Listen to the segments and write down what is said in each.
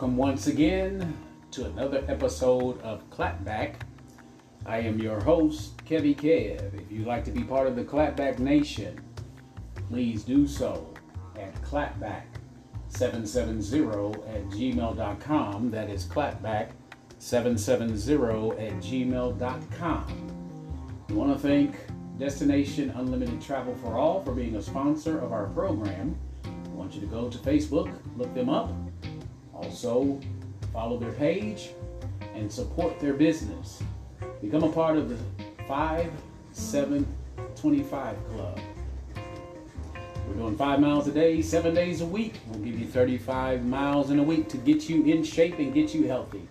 Welcome once again to another episode of Clapback. I am your host, Kevy Kev. If you'd like to be part of the Clapback Nation, please do so at clapback770 at gmail.com. That is clapback770 at gmail.com. We want to thank Destination Unlimited Travel for All for being a sponsor of our program. I want you to go to Facebook, look them up, also follow their page, and support their business. Become a part of the 5725 Club. We're doing five miles a day, seven days a week. We'll give you 35 miles in a week to get you in shape and get you healthy.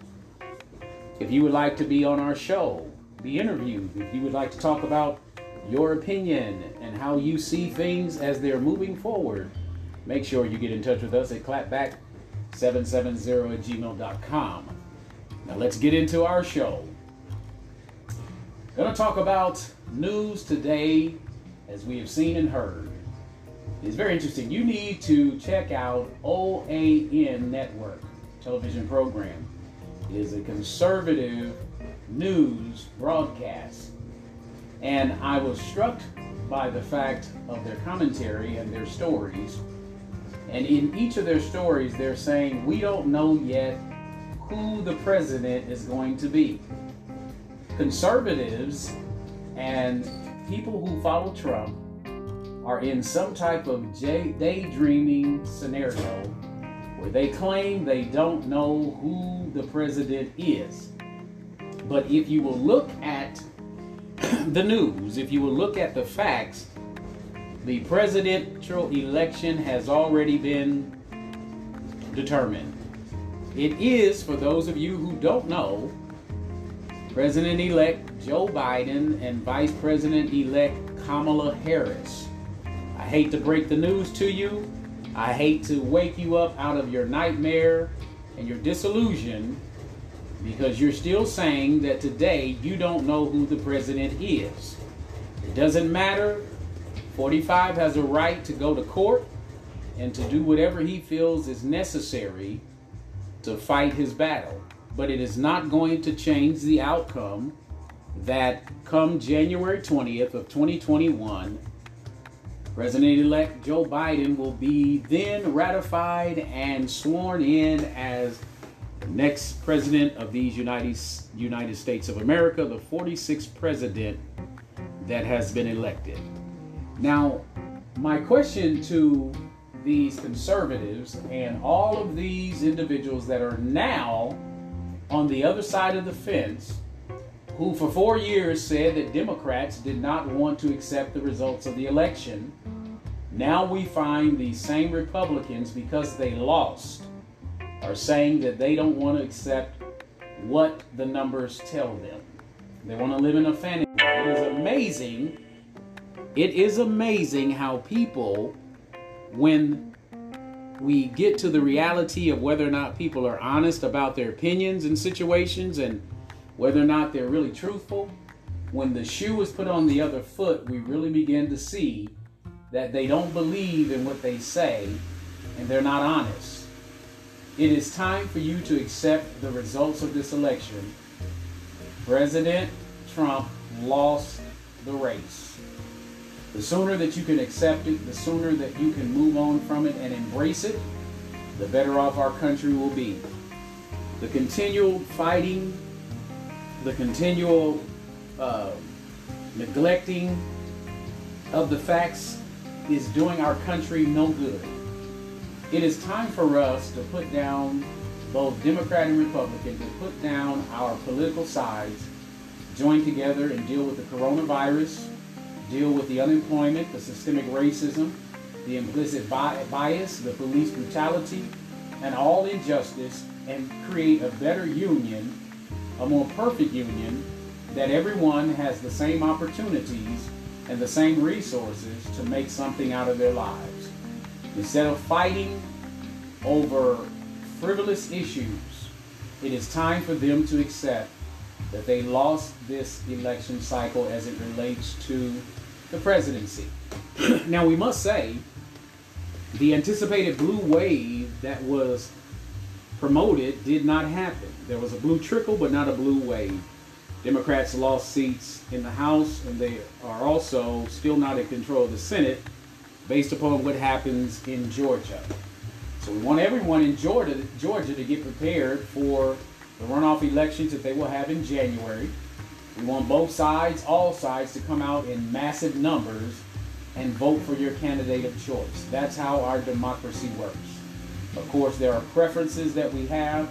If you would like to be on our show, be interviewed, if you would like to talk about your opinion and how you see things as they're moving forward, make sure you get in touch with us at clapback770 at gmail.com. Now let's get into our show. Gonna talk about news today as we have seen and heard. It's very interesting. You need to check out OAN Network television program. It is a conservative news broadcast and I was struck by the fact of their commentary and their stories. And in each of their stories, they're saying, We don't know yet who the president is going to be. Conservatives and people who follow Trump are in some type of daydreaming scenario where they claim they don't know who the president is. But if you will look at the news, if you will look at the facts, the presidential election has already been determined. It is, for those of you who don't know, President elect Joe Biden and Vice President elect Kamala Harris. I hate to break the news to you. I hate to wake you up out of your nightmare and your disillusion because you're still saying that today you don't know who the president is. It doesn't matter. 45 has a right to go to court and to do whatever he feels is necessary to fight his battle. But it is not going to change the outcome that come January 20th of 2021, President-elect Joe Biden will be then ratified and sworn in as the next president of these United, United States of America, the 46th president that has been elected. Now, my question to these conservatives and all of these individuals that are now on the other side of the fence, who for four years said that Democrats did not want to accept the results of the election, now we find these same Republicans, because they lost, are saying that they don't want to accept what the numbers tell them. They want to live in a fantasy. It is amazing. It is amazing how people, when we get to the reality of whether or not people are honest about their opinions and situations and whether or not they're really truthful, when the shoe is put on the other foot, we really begin to see that they don't believe in what they say and they're not honest. It is time for you to accept the results of this election. President Trump lost the race. The sooner that you can accept it, the sooner that you can move on from it and embrace it, the better off our country will be. The continual fighting, the continual uh, neglecting of the facts is doing our country no good. It is time for us to put down both Democrat and Republican, to put down our political sides, join together and deal with the coronavirus, deal with the unemployment, the systemic racism, the implicit bias, the police brutality, and all injustice, and create a better union, a more perfect union, that everyone has the same opportunities and the same resources to make something out of their lives. Instead of fighting over frivolous issues, it is time for them to accept that they lost this election cycle as it relates to the presidency. now, we must say the anticipated blue wave that was promoted did not happen. There was a blue trickle, but not a blue wave. Democrats lost seats in the House, and they are also still not in control of the Senate based upon what happens in Georgia. So we want everyone in Georgia, Georgia to get prepared for the runoff elections that they will have in January. We want both sides, all sides, to come out in massive numbers and vote for your candidate of choice. That's how our democracy works. Of course, there are preferences that we have,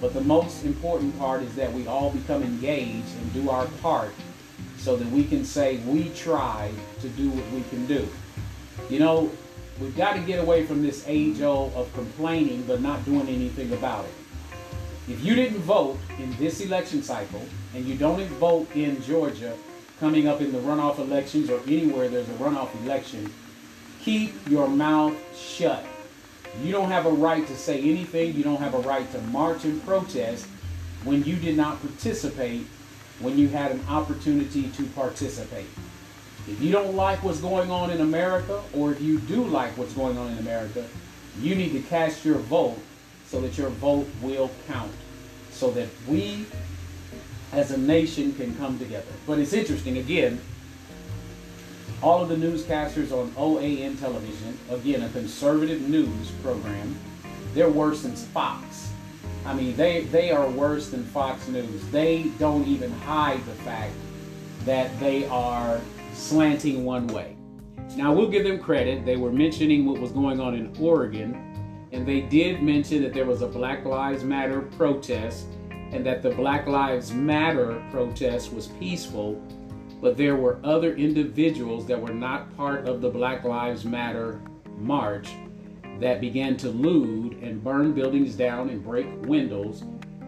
but the most important part is that we all become engaged and do our part so that we can say we tried to do what we can do. You know, we've got to get away from this age old of complaining but not doing anything about it. If you didn't vote in this election cycle and you don't vote in Georgia coming up in the runoff elections or anywhere there's a runoff election, keep your mouth shut. You don't have a right to say anything. You don't have a right to march and protest when you did not participate when you had an opportunity to participate. If you don't like what's going on in America, or if you do like what's going on in America, you need to cast your vote so that your vote will count. So that we as a nation can come together. But it's interesting, again, all of the newscasters on OAN television, again, a conservative news program, they're worse than Fox. I mean, they, they are worse than Fox News. They don't even hide the fact that they are slanting one way. Now, we'll give them credit. They were mentioning what was going on in Oregon, and they did mention that there was a Black Lives Matter protest and that the Black Lives Matter protest was peaceful, but there were other individuals that were not part of the Black Lives Matter march that began to loot and burn buildings down and break windows.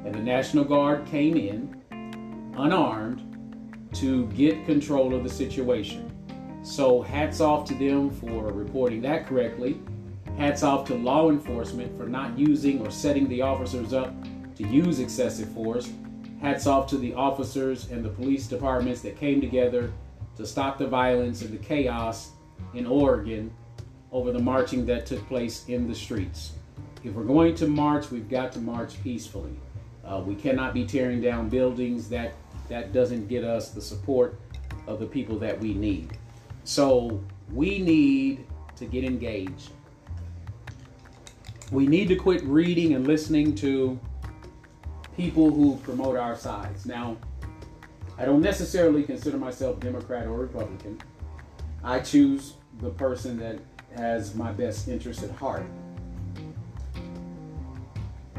And the National Guard came in unarmed to get control of the situation. So, hats off to them for reporting that correctly. Hats off to law enforcement for not using or setting the officers up to use excessive force. Hats off to the officers and the police departments that came together to stop the violence and the chaos in Oregon over the marching that took place in the streets. If we're going to march, we've got to march peacefully. Uh, we cannot be tearing down buildings. That that doesn't get us the support of the people that we need. So we need to get engaged. We need to quit reading and listening to people who promote our sides. Now, I don't necessarily consider myself Democrat or Republican. I choose the person that has my best interest at heart.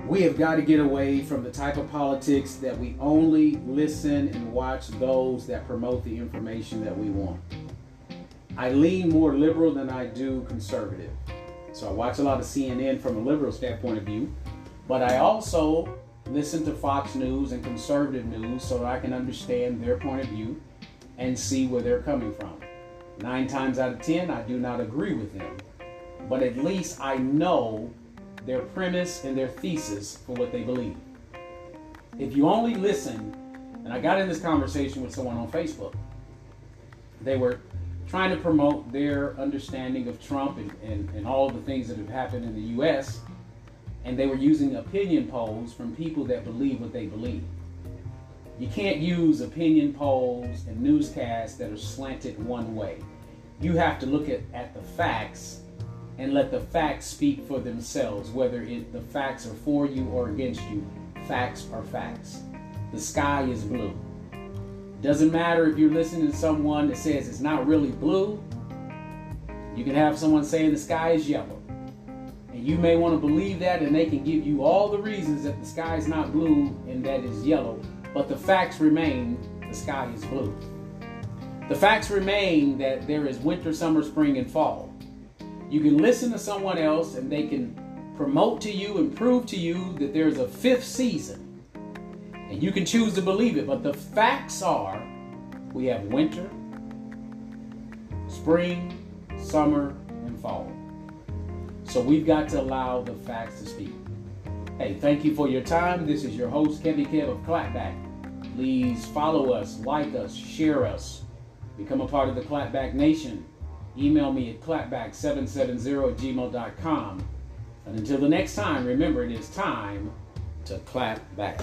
We have got to get away from the type of politics that we only listen and watch those that promote the information that we want. I lean more liberal than I do conservative. So I watch a lot of CNN from a liberal standpoint of view, but I also listen to Fox News and conservative news so that I can understand their point of view and see where they're coming from. Nine times out of ten, I do not agree with them, but at least I know their premise and their thesis for what they believe. If you only listen, and I got in this conversation with someone on Facebook, they were trying to promote their understanding of Trump and, and, and all the things that have happened in the U.S and they were using opinion polls from people that believe what they believe. You can't use opinion polls and newscasts that are slanted one way. You have to look at, at the facts and let the facts speak for themselves, whether it, the facts are for you or against you. Facts are facts. The sky is blue. Doesn't matter if you're listening to someone that says it's not really blue. You can have someone saying the sky is yellow. And you may want to believe that, and they can give you all the reasons that the sky is not blue and that is yellow. But the facts remain the sky is blue. The facts remain that there is winter, summer, spring, and fall. You can listen to someone else and they can promote to you and prove to you that there's a fifth season. And you can choose to believe it. But the facts are we have winter, spring, summer, and fall. So we've got to allow the facts to speak. Hey, thank you for your time. This is your host, Kevin Kev of Clapback. Please follow us, like us, share us, become a part of the Clapback Nation. Email me at clapback770 at gmail.com. And until the next time, remember it is time to clap back.